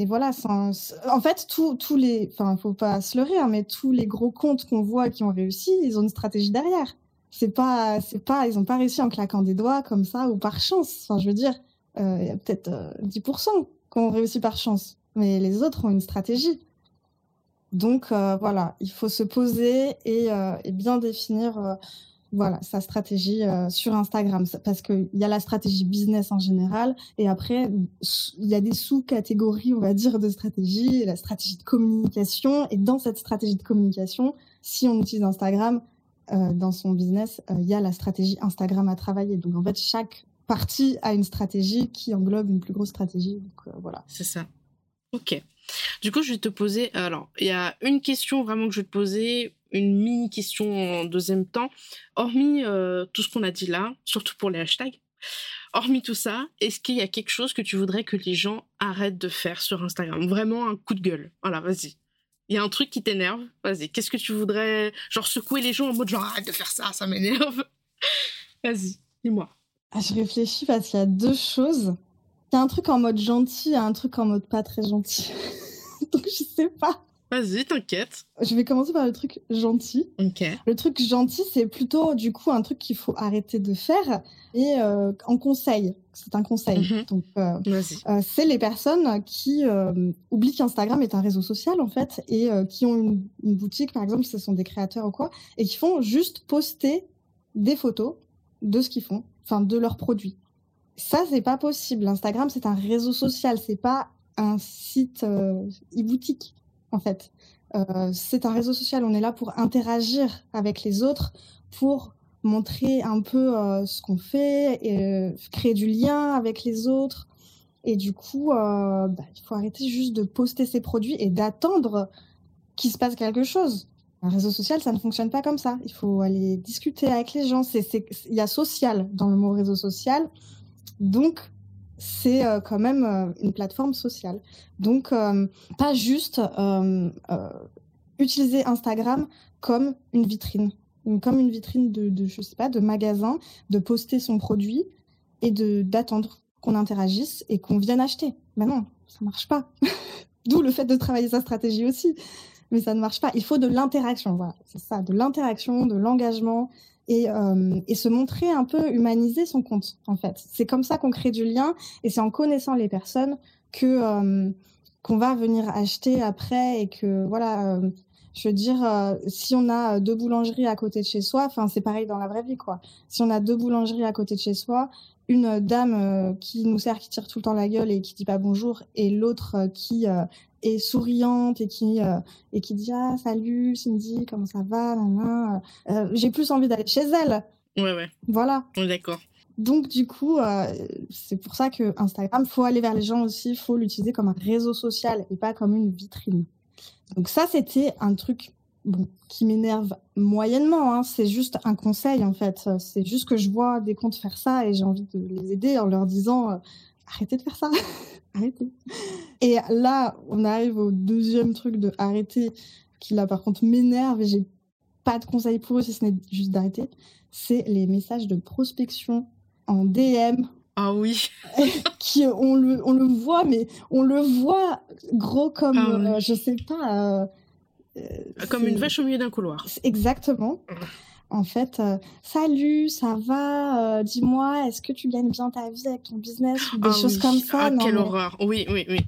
et voilà, en fait, tous les, enfin, faut pas se leurrer, hein, mais tous les gros comptes qu'on voit qui ont réussi, ils ont une stratégie derrière. C'est pas, c'est pas, ils ont pas réussi en claquant des doigts comme ça ou par chance. Enfin, je veux dire, euh, il y a peut-être 10% euh, qui ont réussi par chance, mais les autres ont une stratégie. Donc euh, voilà, il faut se poser et, et bien définir voilà sa stratégie euh, sur Instagram. Parce qu'il y a la stratégie business en général et après il y a des sous-catégories on va dire de stratégie la stratégie de communication. Et dans cette stratégie de communication si on utilise Instagram euh, dans son business euh, il y a la stratégie Instagram à travailler. Donc en fait chaque partie a une stratégie qui englobe une plus grosse stratégie. Donc voilà. C'est ça. Ok. Du coup je vais te poser alors il y a une question vraiment que je vais te poser une mini question en deuxième temps. Hormis euh, tout ce qu'on a dit là, surtout pour les hashtags, hormis tout ça, est-ce qu'il y a quelque chose que tu voudrais que les gens arrêtent de faire sur Instagram? Vraiment un coup de gueule. Voilà, vas-y. Il y a un truc qui t'énerve, vas-y. Qu'est-ce que tu voudrais Genre secouer les gens en mode genre arrête de faire ça, ça m'énerve. <laughs> vas-y, dis-moi. Ah, je réfléchis parce qu'il y a deux choses. Il y a un truc en mode gentil et un truc en mode pas très gentil. <laughs> Donc je sais pas. Vas-y, t'inquiète. Je vais commencer par le truc gentil. Le truc gentil, c'est plutôt du coup un truc qu'il faut arrêter de faire et euh, en conseil. C'est un conseil. Mhm. Donc, euh, euh, c'est les personnes qui oublient qu'Instagram est un réseau social en fait et qui ont une, une, boutique, par exemple, ce sont des créateurs ou quoi, et qui font juste poster des photos de ce qu'ils font, enfin de leurs produits. Ça, c'est pas possible. Instagram, c'est un réseau social, c'est pas un site e-boutique en fait. Euh, c'est un réseau social, on est là pour interagir avec les autres, pour montrer un peu euh, ce qu'on fait, et, euh, créer du lien avec les autres. Et du coup, bah, il faut arrêter juste de poster ses produits et d'attendre qu'il se passe quelque chose. Un réseau social, ça ne fonctionne pas comme ça. Il faut aller discuter avec les gens. Il y a social dans le mot réseau social. Donc, c'est euh, quand même euh, une plateforme sociale. Donc, euh, pas juste utiliser Instagram comme une vitrine, comme une vitrine de, de, je sais pas, de magasin, de poster son produit et de d'attendre qu'on interagisse et qu'on vienne acheter. Mais non, ça marche pas. <laughs> D'où le fait de travailler sa stratégie aussi. Mais ça ne marche pas. Il faut de l'interaction. Voilà, c'est ça, de l'interaction, de l'engagement et, euh, et se montrer un peu humaniser son compte en fait. C'est comme ça qu'on crée du lien et c'est en connaissant les personnes que euh, qu'on va venir acheter après et que voilà. Euh, je veux dire, si on a deux boulangeries à côté de chez soi, enfin c'est pareil dans la vraie vie quoi. Si on a deux boulangeries à côté de chez soi, une dame qui nous sert, qui tire tout le temps la gueule et qui dit pas bonjour, et l'autre qui est souriante et qui euh, et qui dit ah salut Cindy comment ça va euh, j'ai plus envie d'aller chez elle ouais ouais voilà d'accord Donc du coup, euh, c'est pour ça que Instagram, faut aller vers les gens aussi, faut l'utiliser comme un réseau social et pas comme une vitrine. Donc ça, c'était un truc bon, qui m'énerve moyennement. Hein. C'est juste un conseil en fait. C'est juste que je vois des comptes faire ça et j'ai envie de les aider en leur disant euh, arrêtez de faire ça, <laughs> arrêtez. Et là, on arrive au deuxième truc de arrêter, qui là par contre m'énerve et j'ai pas de conseil pour eux si ce n'est juste d'arrêter. C'est les messages de prospection en DM ah oui. <laughs> qui on le on le voit mais on le voit gros comme ah euh, je sais pas euh, comme une vache au milieu d'un couloir. Exactement. En fait, euh, salut, ça va Dis-moi, est-ce que tu gagnes bien ta vie avec ton business ou des ah choses comme ça? Ah, quelle horreur Oui, oui, oui.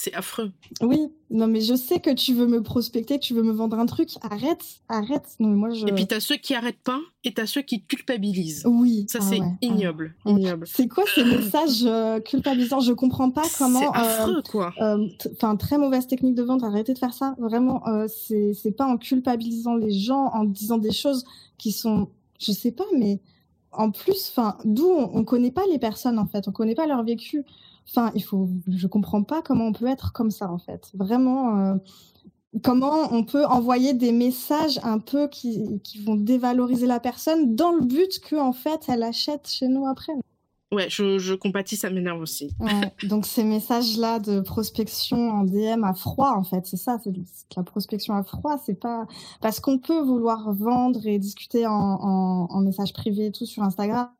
C'est affreux. Oui, non, mais je sais que tu veux me prospecter, que tu veux me vendre un truc. Arrête, arrête. Non, moi, je... Et puis, t'as ceux qui arrêtent pas et t'as ceux qui culpabilisent. Oui. Ça, ah c'est ignoble. ignoble. C'est quoi ces messages euh, culpabilisants? Je comprends pas comment. C'est affreux, euh, quoi. Euh, enfin, très mauvaise technique de vendre. Arrêtez de faire ça. Vraiment, c'est pas en culpabilisant les gens, en disant des choses qui sont, je sais pas, mais en plus, enfin, d'où on, on connaît pas les personnes, en fait. On connaît pas leur vécu. Enfin, il faut. Je comprends pas comment on peut être comme ça en fait. Vraiment. Euh, comment on peut envoyer des messages un peu qui, qui, vont dévaloriser la personne dans le but que en fait elle achète chez nous après. Ouais, je, je compatis, ça m'énerve aussi. donc ces messages-là de prospection en DM à froid, en fait, c'est ça, c'est la prospection à froid, c'est pas parce qu'on peut vouloir vendre et discuter en, en, en message privé et tout sur Instagram,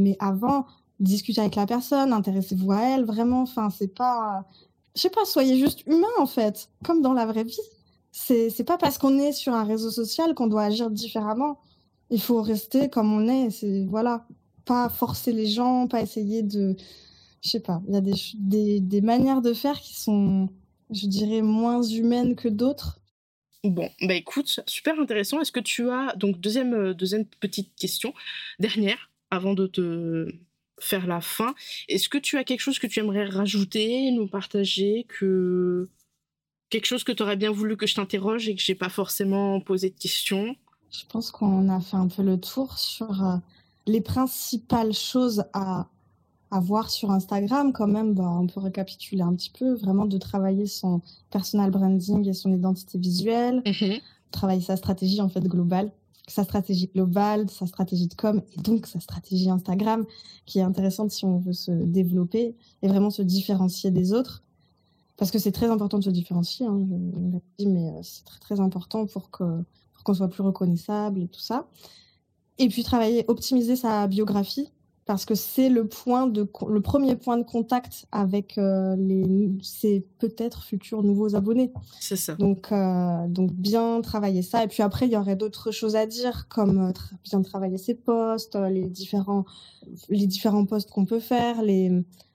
mais avant, discutez avec la personne, intéressez-vous à elle, vraiment. Enfin, c'est pas, je sais pas, soyez juste humain en fait, comme dans la vraie vie. C'est c'est pas parce qu'on est sur un réseau social qu'on doit agir différemment. Il faut rester comme on est. C'est voilà, pas forcer les gens, pas essayer de, je sais pas. Il y a des, des des manières de faire qui sont, je dirais, moins humaines que d'autres. Bon, bah écoute, super intéressant. Est-ce que tu as donc deuxième euh, deuxième petite question, dernière, avant de te faire la fin. Est-ce que tu as quelque chose que tu aimerais rajouter, nous partager, que quelque chose que tu aurais bien voulu que je t'interroge et que j'ai pas forcément posé de questions? Je pense qu'on a fait un peu le tour sur euh, les principales choses à, à voir sur Instagram. Quand même, bah, on peut récapituler un petit peu, vraiment de travailler son personal branding et son identité visuelle, mmh travailler sa stratégie en fait globale sa stratégie globale, sa stratégie de com et donc sa stratégie Instagram qui est intéressante si on veut se développer et vraiment se différencier des autres. Parce que c'est très important de se différencier, hein, mais euh, c'est très important pour que pour qu'on soit plus reconnaissable et tout ça. Et puis travailler, optimiser sa biographie parce que c'est le point de le premier point de contact avec euh, les ses peut-être futurs nouveaux abonnés. C'est ça. Donc euh, donc bien travailler ça et puis après il y aurait d'autres choses à dire comme euh, bien travailler ses posts, euh, les différents les différents posts qu'on peut faire, les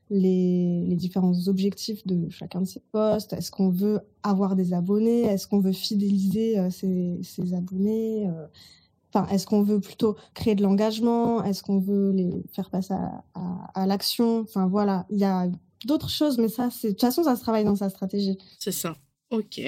les, les différents objectifs de chacun de ces posts. Est-ce qu'on veut avoir des abonnés? Est-ce qu'on veut fidéliser euh, ses, ses abonnés Enfin, est-ce qu'on veut plutôt créer de l'engagement? Est-ce qu'on veut les faire passer à, l'action? Enfin voilà, il y a d'autres choses, mais ça, c'est de toute façon, ça se travaille dans sa stratégie. C'est ça. Ok.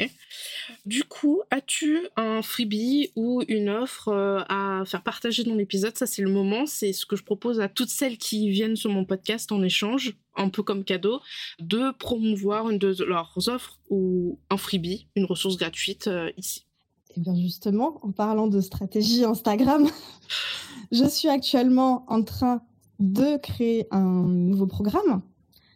Du coup, as-tu un freebie ou une offre euh, à faire partager dans l'épisode? Ça, c'est le moment. C'est ce que je propose à toutes celles qui viennent sur mon podcast en échange, un peu comme cadeau, de promouvoir une de leurs offres ou un freebie, une ressource gratuite euh, ici. Et bien justement, en parlant de stratégie Instagram, <laughs> je suis actuellement en train de créer un nouveau programme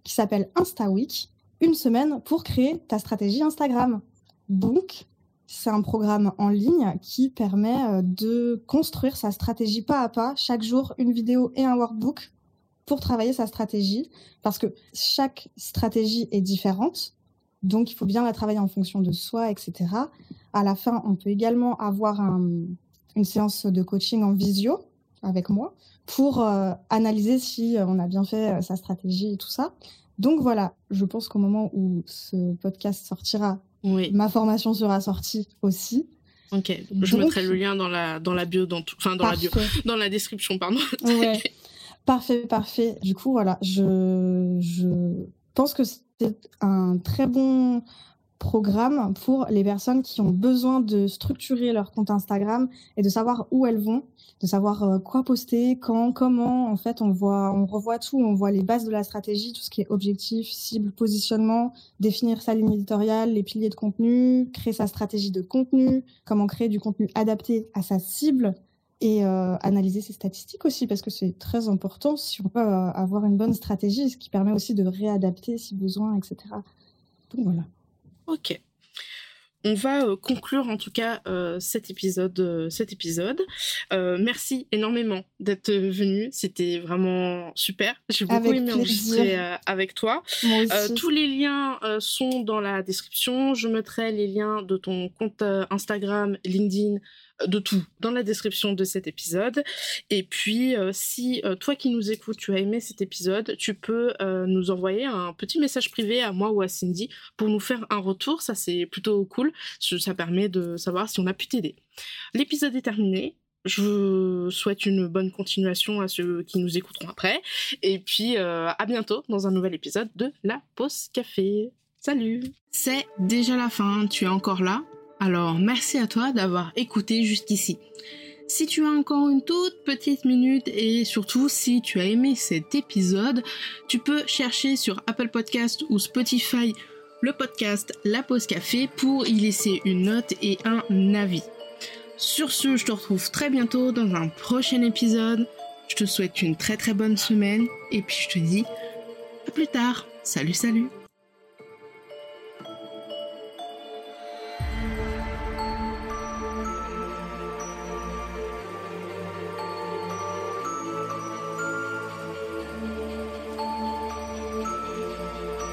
qui s'appelle Insta Week, une semaine pour créer ta stratégie Instagram. Donc, c'est un programme en ligne qui permet euh, de construire sa stratégie pas à pas, chaque jour une vidéo et un workbook pour travailler sa stratégie, parce que chaque stratégie est différente, donc il faut bien la travailler en fonction de soi, etc. À la fin, on peut également avoir une séance de coaching en visio avec moi pour euh, analyser si euh, on a bien fait euh, sa stratégie et tout ça. Donc voilà, je pense qu'au moment où ce podcast sortira, ma formation sera sortie aussi. Ok, je mettrai le lien dans la dans la bio, dans enfin dans la bio, <laughs> dans la description, pardon. Ouais. <laughs> parfait, parfait. Du coup, voilà, je je pense que c'est un très bon programme pour les personnes qui ont besoin de structurer leur compte Instagram et de savoir où elles vont, de savoir euh, quoi poster, quand, comment. En fait, on voit, on revoit tout, on voit les bases de la stratégie, tout ce qui est objectif, cible, positionnement, définir sa ligne éditoriale, les piliers de contenu, créer sa stratégie de contenu, comment créer du contenu adapté à sa cible et euh, analyser ses statistiques aussi parce que c'est très important si on peut euh, avoir une bonne stratégie, ce qui permet aussi de réadapter si besoin, etc. Donc voilà. Ok. On va euh, conclure en tout cas cet épisode. Cet épisode. merci énormément d'être venu. C'était vraiment super. J'ai beaucoup aimé enregistrer avec toi. tous les liens sont dans la description. Je mettrai les liens de ton compte Instagram, LinkedIn, de tout dans la description de cet épisode. Et puis, euh, si euh, toi qui nous écoutes, tu as aimé cet épisode, tu peux euh, nous envoyer un petit message privé à moi ou à Cindy pour nous faire un retour. Ça, c'est plutôt cool. Ça permet de savoir si on a pu t'aider. L'épisode est terminé. Je vous souhaite une bonne continuation à ceux qui nous écouteront après. Et puis, à bientôt dans un nouvel épisode de La Pause Café. Salut C'est déjà la fin, tu es encore là? Alors merci à toi d'avoir écouté jusqu'ici. Si tu as encore une toute petite minute et surtout si tu as aimé cet épisode, tu peux chercher sur Apple Podcast ou Spotify le podcast La Pause Café pour y laisser une note et un avis. Sur ce, je te retrouve très bientôt dans un prochain épisode. Je te souhaite une très très bonne semaine et puis je te dis à plus tard. Salut salut